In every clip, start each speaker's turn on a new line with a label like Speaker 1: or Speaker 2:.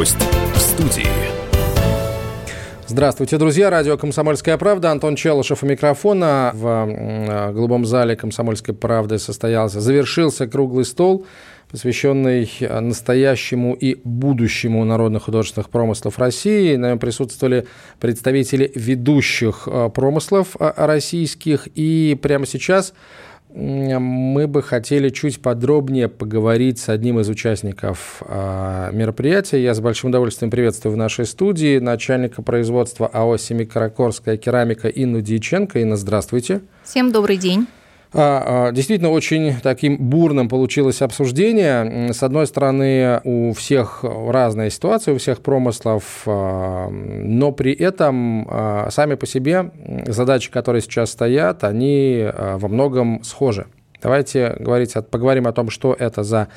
Speaker 1: Гость в студии.
Speaker 2: Здравствуйте, друзья. Радио «Комсомольская правда». Антон Челышев у микрофона. В э, голубом зале «Комсомольской правды» состоялся, завершился круглый стол, посвященный настоящему и будущему народных художественных промыслов России. На нем присутствовали представители ведущих э, промыслов э, российских. И прямо сейчас мы бы хотели чуть подробнее поговорить с одним из участников а, мероприятия. Я с большим удовольствием приветствую в нашей студии начальника производства АО «Семикаракорская керамика» Инну Дьяченко. Инна, здравствуйте.
Speaker 3: Всем добрый день.
Speaker 2: А, а, действительно, очень таким бурным получилось обсуждение. С одной стороны, у всех разная ситуация, у всех промыслов, а, но при этом сами по себе задачи, которые сейчас стоят, они во многом схожи. Давайте говорить, поговорим о том, что это за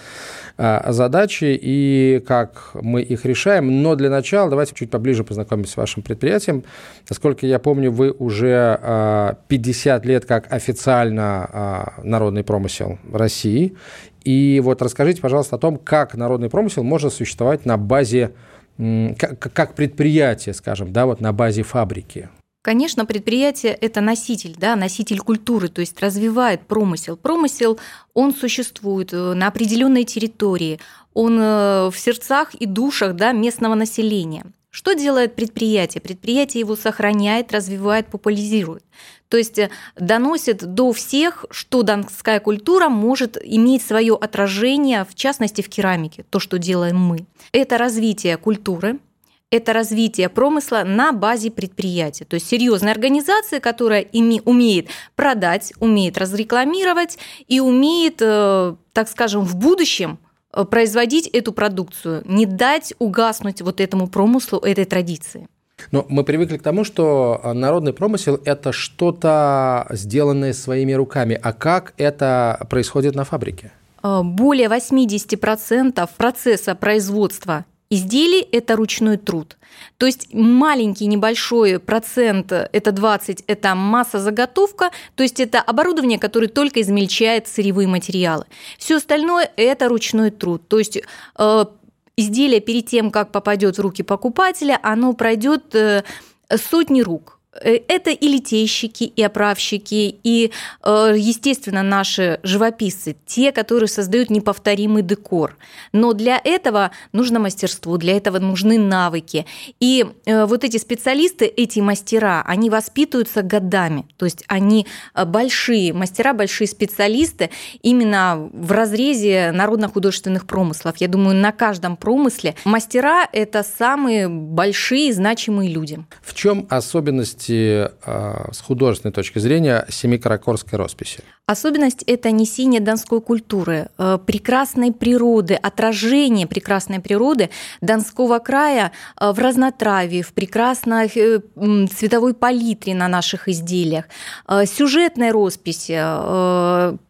Speaker 2: а, задачи и как мы их решаем. Но для начала давайте чуть поближе познакомимся с вашим предприятием. Насколько я помню, вы уже 50 а, лет как официально а, народный промысел России. И вот расскажите, пожалуйста, о том, как народный промысел может существовать на базе как предприятие, скажем, да, вот на базе фабрики.
Speaker 3: Конечно, предприятие – это носитель, да, носитель культуры, то есть развивает промысел. Промысел, он существует э, на определенной территории, он э, в сердцах и душах да, местного населения. Что делает предприятие? Предприятие его сохраняет, развивает, популяризирует. То есть э, доносит до всех, что донская культура может иметь свое отражение, в частности в керамике, то, что делаем мы. Это развитие культуры, это развитие промысла на базе предприятия. То есть серьезная организация, которая име, умеет продать, умеет разрекламировать и умеет, э, так скажем, в будущем э, производить эту продукцию, не дать угаснуть вот этому промыслу, этой традиции.
Speaker 2: Но мы привыкли к тому, что народный промысел – это что-то сделанное своими руками. А как это происходит на фабрике?
Speaker 3: Э, более 80% процесса производства изделий – это ручной труд. То есть маленький небольшой процент, это 20, это масса-заготовка, то есть это оборудование, которое только измельчает сырьевые материалы. Все остальное – это ручной труд. То есть э, изделие перед тем, как попадет в руки покупателя, оно пройдет э, сотни рук. Э, это и литейщики, и оправщики, и, э, естественно, наши живописцы, те, которые создают неповторимый декор. Но для этого нужно мастерство, для этого нужны навыки. И э, вот эти специалисты, эти мастера, они воспитываются годами. То есть они большие мастера, большие специалисты именно в разрезе народно-художественных промыслов. Я думаю, на каждом промысле мастера – это самые большие значимые люди.
Speaker 2: В чем особенность особенности а, с художественной точки зрения семикаракорской росписи?
Speaker 3: Особенность – это несение донской культуры, э, прекрасной природы, отражение прекрасной природы Донского края э, в разнотравии, в прекрасной э, цветовой палитре на наших изделиях, сюжетной росписи,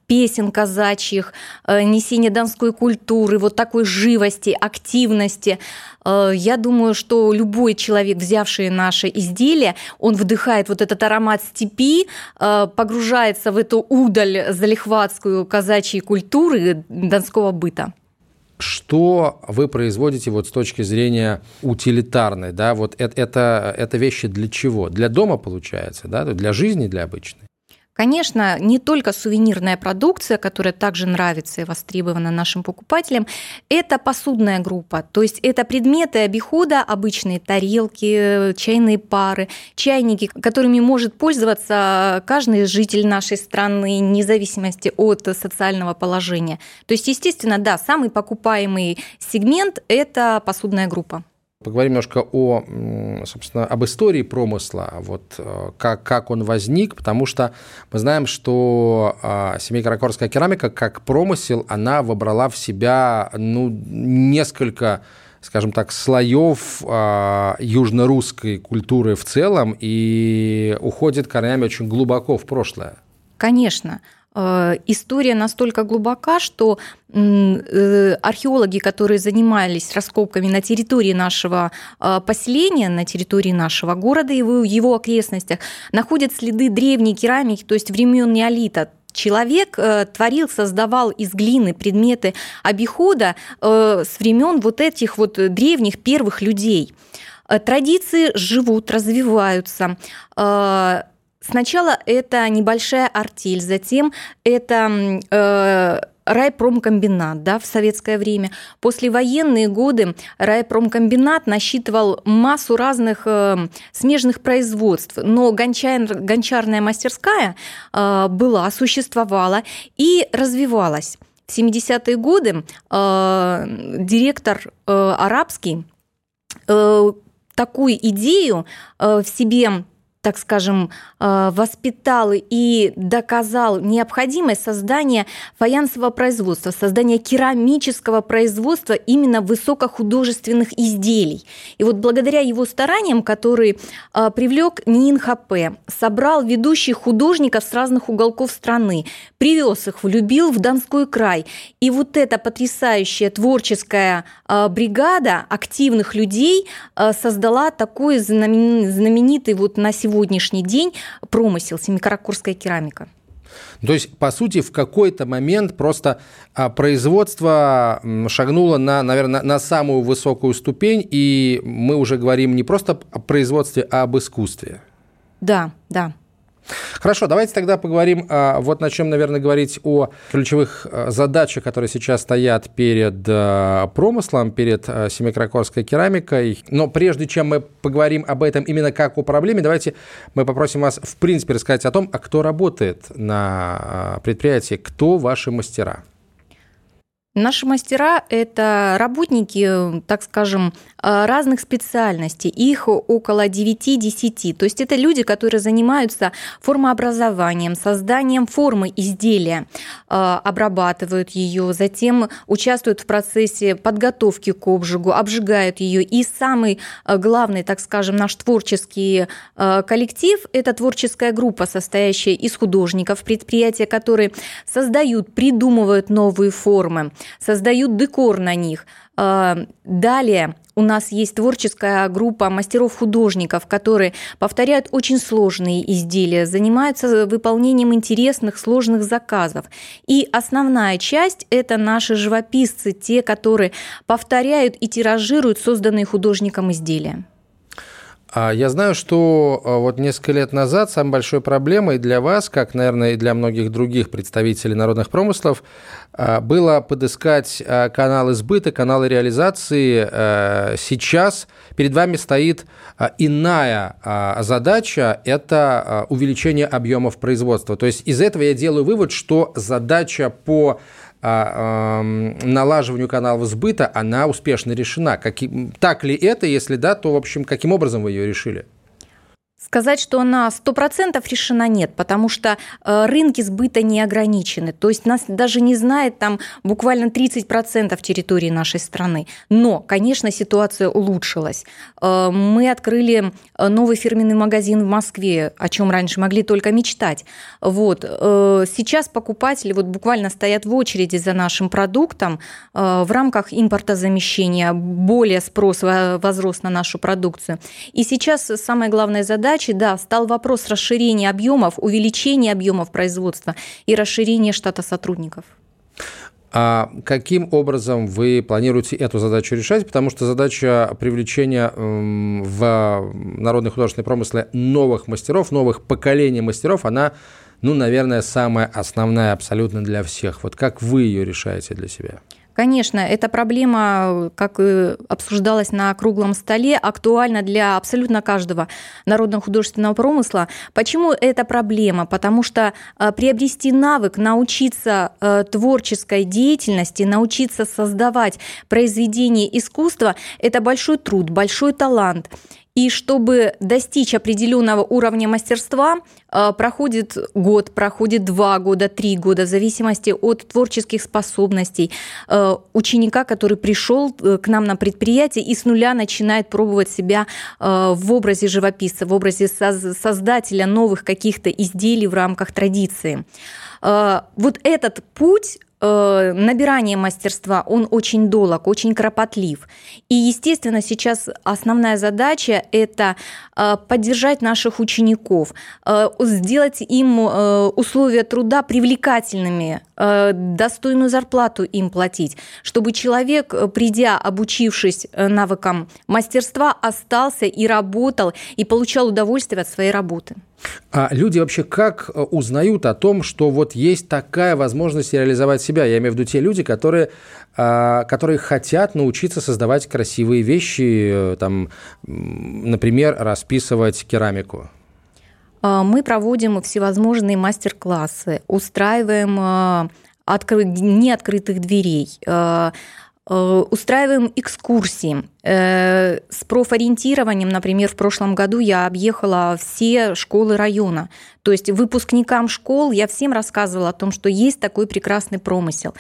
Speaker 3: песен казачьих, несение донской культуры, вот такой живости, активности. Я думаю, что любой человек, взявший наше изделие, он вдыхает вот этот аромат степи, погружается в эту удаль удаль залихватскую казачьей культуры донского быта
Speaker 2: что вы производите вот с точки зрения утилитарной, да, вот это, это, это вещи для чего? Для дома, получается, да, для жизни, для обычной?
Speaker 3: Конечно, не только сувенирная продукция, которая также нравится и востребована нашим покупателям, это посудная группа, то есть это предметы обихода, обычные тарелки, чайные пары, чайники, которыми может пользоваться каждый житель нашей страны, вне зависимости от социального положения. То есть, естественно, да, самый покупаемый сегмент – это посудная группа.
Speaker 2: Поговорим немножко о, собственно, об истории промысла, вот э, как, как он возник, потому что мы знаем, что а, семикаракорская керамика как промысел, она вобрала в себя ну, несколько скажем так, слоев э, южно-русской культуры в целом и уходит корнями очень глубоко в прошлое.
Speaker 3: Конечно. Э, история настолько глубока, что э, археологи, которые занимались раскопками на территории нашего э, поселения, на территории нашего города и в его окрестностях, находят следы древней керамики, то есть времен неолита, человек творил, создавал из глины предметы обихода с времен вот этих вот древних первых людей. Традиции живут, развиваются. Сначала это небольшая артель, затем это э, райпромкомбинат да, в советское время. Послевоенные годы райпромкомбинат насчитывал массу разных э, смежных производств, но гончар, гончарная мастерская э, была, существовала и развивалась. В 70-е годы э, директор э, арабский э, такую идею э, в себе так скажем, э, воспитал и доказал необходимость создания фаянсового производства, создания керамического производства именно высокохудожественных изделий. И вот благодаря его стараниям, который э, привлек Нин Хапе, собрал ведущих художников с разных уголков страны, привез их, влюбил в Донской край. И вот эта потрясающая творческая э, бригада активных людей создала такой знаменитый вот на сегодня сегодняшний день промысел семикаракорская керамика.
Speaker 2: То есть, по сути, в какой-то момент просто а, производство шагнуло на, наверное, на самую высокую ступень, и мы уже говорим не просто о производстве, а об искусстве.
Speaker 3: Да, да.
Speaker 2: Хорошо, давайте тогда поговорим, а, вот на чем, наверное, говорить о ключевых а, задачах, которые сейчас стоят перед а, промыслом, перед семикракорской керамикой. Но прежде чем мы поговорим об этом именно как о проблеме, давайте мы попросим вас, в принципе, рассказать о том, а кто работает на предприятии, кто ваши мастера.
Speaker 3: Наши мастера – это работники, так скажем, э, разных специальностей. Их около 9-10. То есть это люди, которые занимаются формообразованием, созданием формы изделия, э, обрабатывают ее, затем участвуют в процессе подготовки к обжигу, обжигают ее. И самый э, главный, так скажем, наш творческий коллектив – это творческая группа, состоящая из художников предприятия, которые создают, придумывают новые формы создают декор на них. А, далее у нас есть творческая группа мастеров-художников, которые повторяют очень сложные изделия, занимаются выполнением интересных, сложных заказов. И основная часть – это наши живописцы, те, которые повторяют и тиражируют созданные художником изделия.
Speaker 2: А я знаю, что а, вот несколько лет назад самой большой проблемой для вас, как, наверное, и для многих других представителей народных промыслов, а, было подыскать каналы сбыта, каналы реализации. Сейчас перед вами стоит иная задача – это увеличение объемов производства. То есть из этого я делаю вывод, что задача по а, налаживанию каналов сбыта, она успешно решена. Как, так ли это? Если да, то, в общем, каким образом вы ее решили?
Speaker 3: Сказать, что она 100% решена нет, потому что э, рынки сбыта не ограничены. То есть нас даже не знает там буквально 30% территории нашей страны. Но, конечно, ситуация улучшилась. Э, мы открыли э, новый фирменный магазин в Москве, о чем раньше могли только мечтать. Вот. Сейчас покупатели вот буквально стоят в очереди за нашим продуктом в рамках импортозамещения. Более спрос возрос на нашу продукцию. И сейчас самая главная задача задачей, да, стал вопрос расширения объемов, увеличения объемов производства и расширения штата сотрудников.
Speaker 2: А каким образом вы планируете эту задачу решать? Потому что задача привлечения в народные художественные промыслы новых мастеров, новых поколений мастеров, она, ну, наверное, самая основная абсолютно для всех. Вот как вы ее решаете для себя?
Speaker 3: Конечно, эта проблема, как и обсуждалась на круглом столе, актуальна для абсолютно каждого народно-художественного промысла. Почему эта проблема? Потому что э, приобрести навык, научиться э, творческой деятельности, научиться создавать произведения искусства – это большой труд, большой талант. И чтобы достичь определенного уровня мастерства, э, проходит год, проходит два года, три года, в зависимости от творческих способностей э, ученика, который пришел э, к нам на предприятие и с нуля начинает пробовать себя в образе живописца, в образе создателя новых каких-то изделий в рамках традиции. Вот этот путь э, набирания мастерства, он очень долг, очень кропотлив. И, естественно, сейчас основная задача – это э, поддержать наших учеников, э, сделать им условия труда привлекательными, достойную зарплату им платить, чтобы человек, придя, обучившись навыкам мастерства, остался и работал, и получал удовольствие от своей работы.
Speaker 2: А люди вообще как узнают о том, что вот есть такая возможность реализовать себя? Я имею в виду те люди, которые, а, которые хотят научиться создавать красивые вещи, э, там, например, расписывать керамику.
Speaker 3: А, мы проводим всевозможные мастер-классы, устраиваем а, откры... неоткрытых дверей, устраиваем экскурсии. Э, с профориентированием, например, в прошлом году я объехала все школы района. То есть выпускникам школ я всем рассказывала о том, что есть такой прекрасный промысел.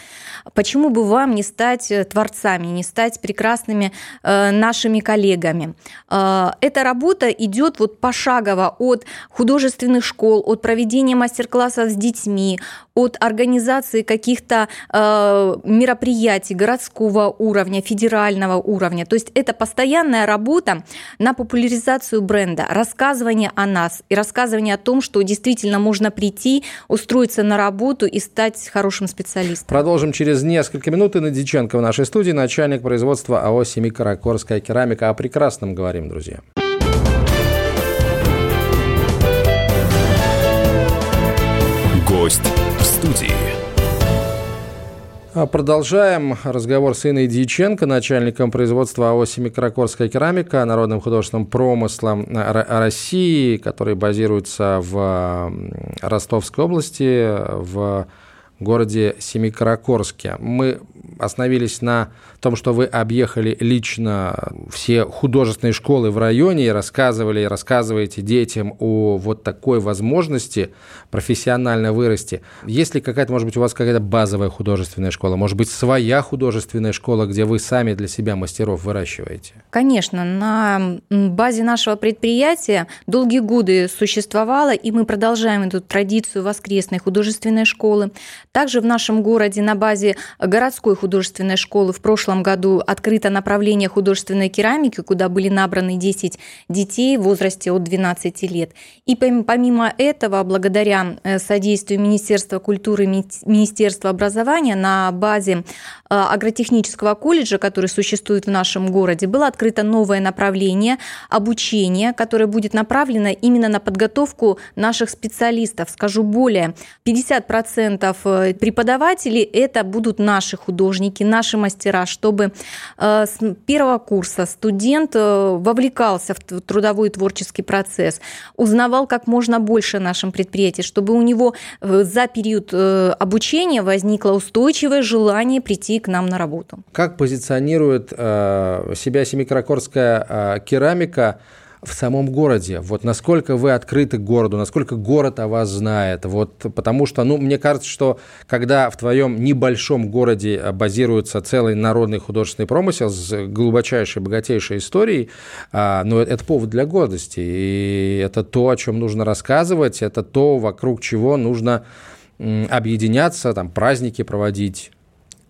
Speaker 3: Почему бы вам не стать э, творцами, не стать прекрасными э, нашими коллегами? Эта работа идет вот пошагово от художественных школ, от проведения мастер-классов с детьми, от организации каких-то мероприятий городского уровня, федерального уровня. То есть это постоянная работа на популяризацию бренда, рассказывание о нас и рассказывание о том, что можно прийти, устроиться на работу и стать хорошим специалистом.
Speaker 2: Продолжим через несколько минут. Инна Диченко в нашей студии, начальник производства АО «Семикаракорская керамика». О прекрасном говорим, друзья.
Speaker 1: Гость в студии.
Speaker 2: А, продолжаем разговор с Инной Дьяченко, начальником производства АО «Семикаракорская керамика», народным художественным промыслом России, который базируется в Ростовской области, в городе Семикаракорске. Мы остановились на том, что вы объехали лично все художественные школы в районе и рассказывали, и рассказываете детям о вот такой возможности профессионально вырасти. Есть ли какая-то, может быть, у вас какая-то базовая художественная школа, может быть, своя художественная школа, где вы сами для себя мастеров выращиваете?
Speaker 3: Конечно, на базе нашего предприятия долгие годы существовало, и мы продолжаем эту традицию воскресной художественной школы. Также в нашем городе на базе городской художественной школы в прошлом году открыто направление художественной керамики, куда были набраны 10 детей в возрасте от 12 лет. И помимо этого, благодаря э, содействию Министерства культуры и Министерства образования на базе э, агротехнического колледжа, который существует в нашем городе, было открыто новое направление обучения, которое будет направлено именно на подготовку наших специалистов. Скажу более, 50% э, преподавателей это будут наши художники, наши мастера, чтобы э, с первого курса студент э, вовлекался в трудовой творческий процесс, узнавал как можно больше о нашем предприятии, чтобы у него за период обучения возникло устойчивое желание прийти к нам на работу.
Speaker 2: Как позиционирует себя Семикаракорская керамика в самом городе? Вот насколько вы открыты к городу, насколько город о вас знает? Вот, потому что, ну, мне кажется, что когда в твоем небольшом городе э, базируется целый народный художественный промысел с глубочайшей, богатейшей историей, а, ну, это повод для гордости. И это то, о чем нужно рассказывать, это то, вокруг чего нужно объединяться, там, праздники проводить.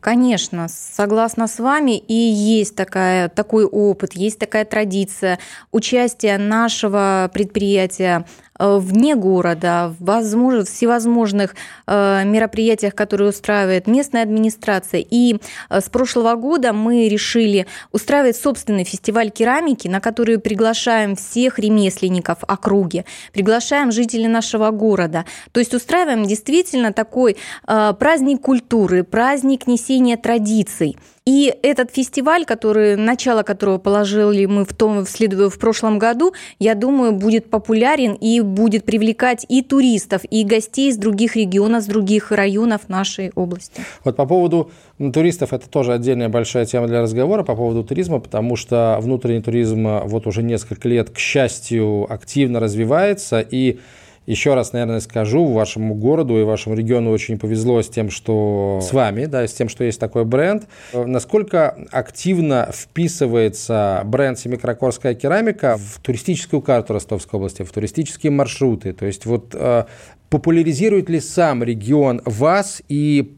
Speaker 3: Конечно, согласна с вами, и есть такая, такой опыт, есть такая традиция участия нашего предприятия вне города, возможно, всевозможных э, мероприятиях, которые устраивает местная администрация. И э, с прошлого года мы решили устраивать собственный фестиваль керамики, на который приглашаем всех ремесленников округи, приглашаем жителей нашего города. То есть устраиваем действительно такой праздник культуры, праздник несения традиций. И этот фестиваль, который, начало которого положили мы в, том, в, в прошлом году, я думаю, будет популярен и будет привлекать и туристов, и гостей из других регионов, с других районов нашей области.
Speaker 2: Вот по поводу туристов, это тоже отдельная большая тема для разговора по поводу туризма, потому что внутренний туризм вот уже несколько лет, к счастью, активно развивается, и еще раз, наверное, скажу, вашему городу и вашему региону очень повезло с тем, что с вами, да, с тем, что есть такой бренд. Насколько активно вписывается бренд Семикракорская керамика в туристическую карту Ростовской области, в туристические маршруты? То есть вот э, популяризирует ли сам регион вас и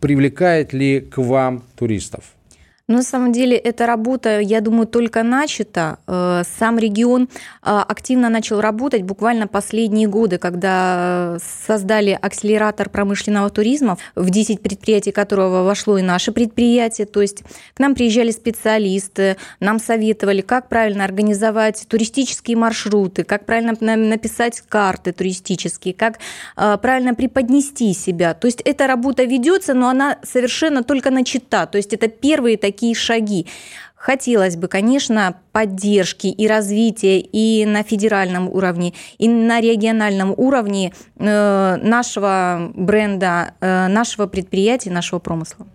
Speaker 2: привлекает ли к вам туристов?
Speaker 3: Но на самом деле эта работа, я думаю, только начата. Э, сам регион э, активно начал работать буквально последние годы, когда создали акселератор промышленного туризма, в 10 предприятий которого вошло и наше предприятие. То есть к нам приезжали специалисты, нам советовали, как правильно организовать туристические маршруты, как правильно написать карты туристические, как э, правильно преподнести себя. То есть эта работа ведется, но она совершенно только начата. То есть это первые такие такие шаги. Хотелось бы, конечно, поддержки и развития и на федеральном уровне, и на региональном уровне э, нашего бренда, э, нашего предприятия, нашего промысла.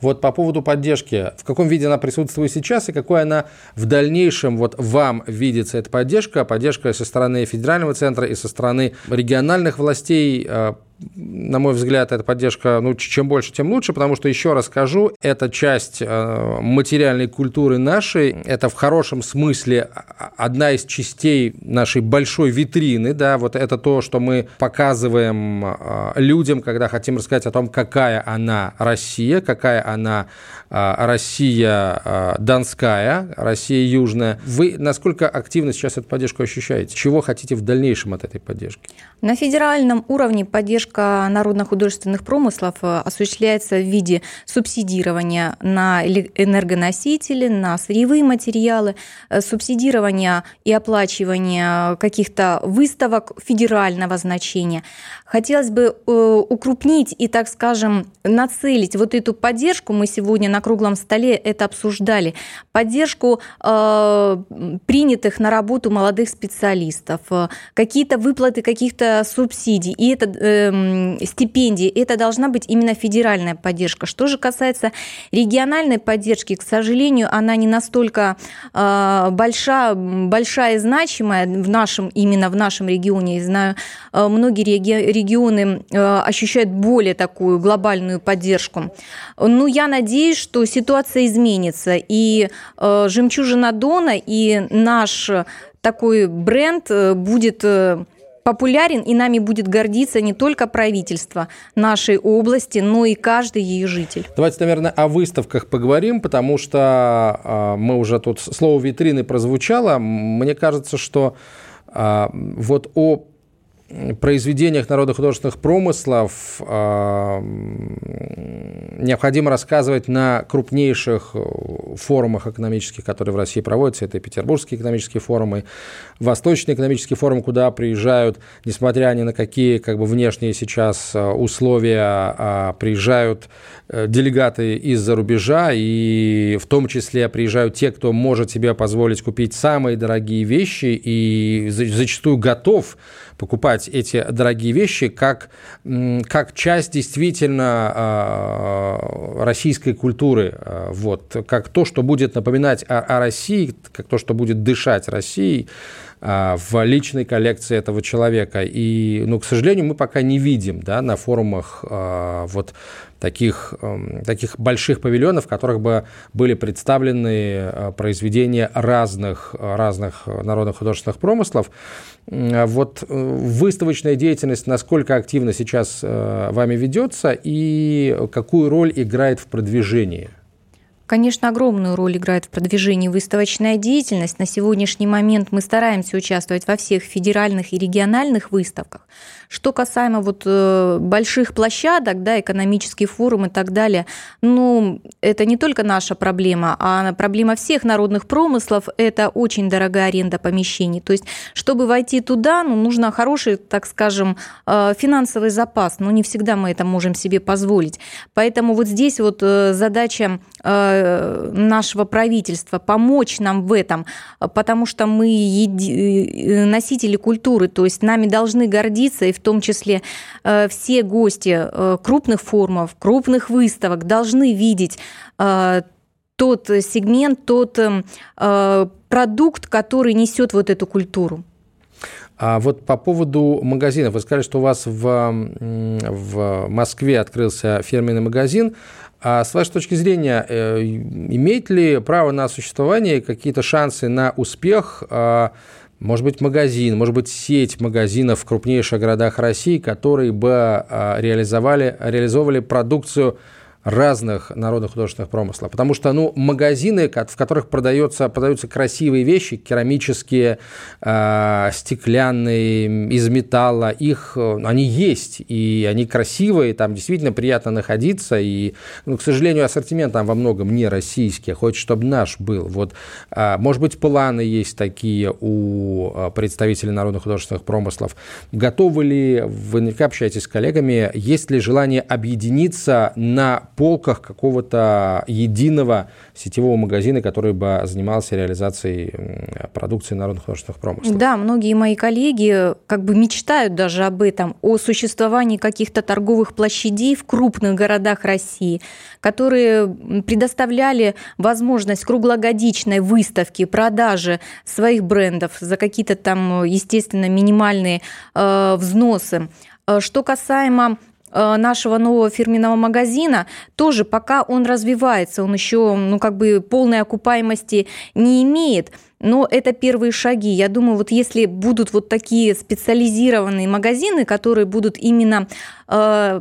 Speaker 2: Вот по поводу поддержки, в каком виде она присутствует сейчас и какой она в дальнейшем вот вам видится? Эта поддержка, поддержка со стороны федерального центра и со стороны региональных властей. Э, на мой взгляд, эта поддержка, ну, чем больше, тем лучше, потому что, еще раз скажу, это часть э, материальной культуры нашей, это в хорошем смысле одна из частей нашей большой витрины, да, вот это то, что мы показываем людям, когда хотим рассказать о том, какая она Россия, какая она э, Россия Донская, Россия Южная. Вы насколько активно сейчас эту поддержку ощущаете? Чего хотите в дальнейшем от этой поддержки?
Speaker 3: На федеральном уровне поддержка народно-художественных промыслов э, осуществляется в виде субсидирования на энергоносители, на сырьевые материалы, э, субсидирования и оплачивания каких-то выставок федерального значения. Хотелось бы э, укрупнить и, так скажем, нацелить вот эту поддержку. Мы сегодня на круглом столе это обсуждали. Поддержку принятых на работу молодых специалистов, какие-то выплаты каких-то это субсидий и это э, стипендии, это должна быть именно федеральная поддержка. Что же касается региональной поддержки, к сожалению, она не настолько э, большая, большая и значимая в нашем, именно в нашем регионе. Я знаю, э, многие реги- регионы э, ощущают более такую глобальную поддержку. Ну, я надеюсь, что ситуация изменится, и э, «Жемчужина Дона» и наш такой бренд э, будет э, популярен, и нами будет гордиться не только правительство нашей области, но и каждый ее житель.
Speaker 2: Давайте, наверное, о выставках поговорим, потому что э, мы уже тут слово витрины прозвучало. Мне кажется, что э, вот о произведениях народно-художественных промыслов э, необходимо рассказывать на крупнейших э, форумах экономических, которые в России проводятся. Это и Петербургские экономические форумы, Восточный экономический форум, куда приезжают, несмотря ни на какие как бы, внешние сейчас э, условия, э, приезжают э, делегаты из-за рубежа, и в том числе приезжают те, кто может себе позволить купить самые дорогие вещи и зачастую готов покупать эти дорогие вещи как, как часть действительно а, российской культуры, а, вот, как то, что будет напоминать о, о России, как то, что будет дышать Россией а, в личной коллекции этого человека. И, ну, к сожалению, мы пока не видим да, на форумах вот таких, таких больших павильонов, в которых бы были представлены произведения разных, разных народных художественных промыслов. А вот э, выставочная деятельность, насколько активно сейчас э, вами ведется и какую роль играет в продвижении?
Speaker 3: Конечно, огромную роль играет в продвижении выставочная деятельность. На сегодняшний момент мы стараемся участвовать во всех федеральных и региональных выставках. Что касаемо вот э, больших площадок, да, экономический форум и так далее, ну, это не только наша проблема, а проблема всех народных промыслов – это очень дорогая аренда помещений. То есть, чтобы войти туда, ну, нужно хороший, так скажем, э, финансовый запас, но не всегда мы это можем себе позволить. Поэтому вот здесь вот э, задача нашего правительства помочь нам в этом, потому что мы носители культуры, то есть нами должны гордиться и в том числе э, все гости э, крупных форумов, крупных выставок должны видеть э, тот сегмент, тот продукт, который несет вот эту культуру.
Speaker 2: А вот по поводу магазинов, вы сказали, что у вас в, в Москве открылся фирменный магазин. А с вашей точки зрения, имеет ли право на существование какие-то шансы на успех может быть, магазин, может быть, сеть магазинов в крупнейших городах России, которые бы а, реализовали, реализовывали продукцию разных народных художественных промыслов. Потому что, ну, магазины, в которых продается, продаются красивые вещи, керамические, э, стеклянные, из металла, их, э, они есть, и они красивые, там действительно приятно находиться, и, ну, к сожалению, ассортимент там во многом не российский, а хочется, чтобы наш был. Вот, э, может быть, планы есть такие у э, представителей народных художественных промыслов. Готовы ли, вы наверняка общаетесь с коллегами, есть ли желание объединиться на полках какого-то единого сетевого магазина, который бы занимался реализацией продукции народных художественных промыслов.
Speaker 3: Да, многие мои коллеги как бы мечтают даже об этом, о существовании каких-то торговых площадей в крупных городах России, которые предоставляли возможность круглогодичной выставки, продажи своих брендов за какие-то там, естественно, минимальные э, взносы. Э, что касаемо Э, нашего нового фирменного магазина тоже пока он развивается, он еще ну, как бы полной окупаемости не имеет. Но это первые шаги. Я думаю, вот если будут вот такие специализированные магазины, которые будут именно э,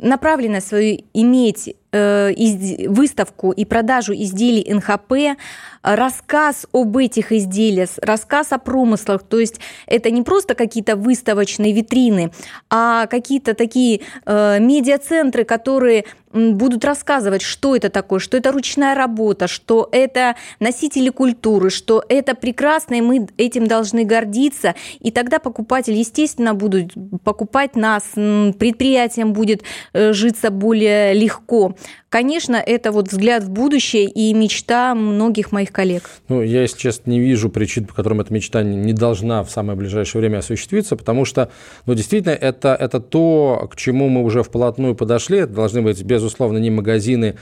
Speaker 3: направлены свою иметь э, выставку и продажу изделий НХП, рассказ об этих изделиях, рассказ о промыслах. То есть это не просто какие-то выставочные витрины, а какие-то такие э, медиацентры, которые будут рассказывать, что это такое, что это ручная работа, что это носители культуры, что прекрасно, и мы этим должны гордиться. И тогда покупатель, естественно, будет покупать нас, предприятием будет э, житься более легко. Конечно, это вот взгляд в будущее и мечта многих моих коллег.
Speaker 2: Ну, я, если честно, не вижу причин, по которым эта мечта не должна в самое ближайшее время осуществиться, потому что, ну, действительно, это, это то, к чему мы уже вплотную подошли. Это должны быть, безусловно, не магазины,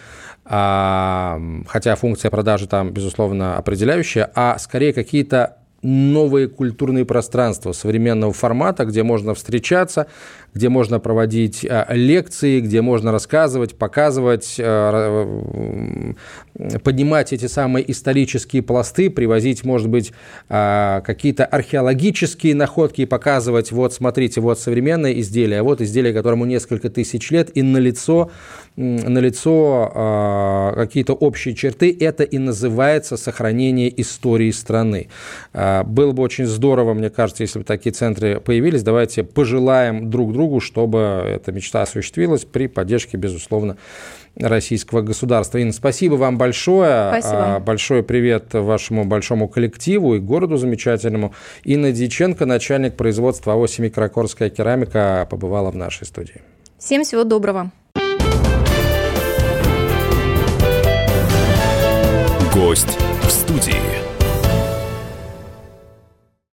Speaker 2: а, хотя функция продажи там, безусловно, определяющая, а скорее какие-то новые культурные пространства современного формата, где можно встречаться, где можно проводить э, лекции, где можно рассказывать, показывать, э, поднимать эти самые исторические пласты, привозить, может быть, э, какие-то археологические находки и показывать, вот, смотрите, вот современное изделие, вот изделие, которому несколько тысяч лет, и на лицо, на лицо какие-то общие черты, это и называется сохранение истории страны. Было бы очень здорово, мне кажется, если бы такие центры появились. Давайте пожелаем друг другу другу, чтобы эта мечта осуществилась при поддержке, безусловно, российского государства. Инна, спасибо вам большое.
Speaker 3: Спасибо.
Speaker 2: А, большой привет вашему большому коллективу и городу замечательному. Инна Диченко, начальник производства АО «Семикрокорская керамика», побывала в нашей студии.
Speaker 3: Всем всего доброго.
Speaker 1: Гость.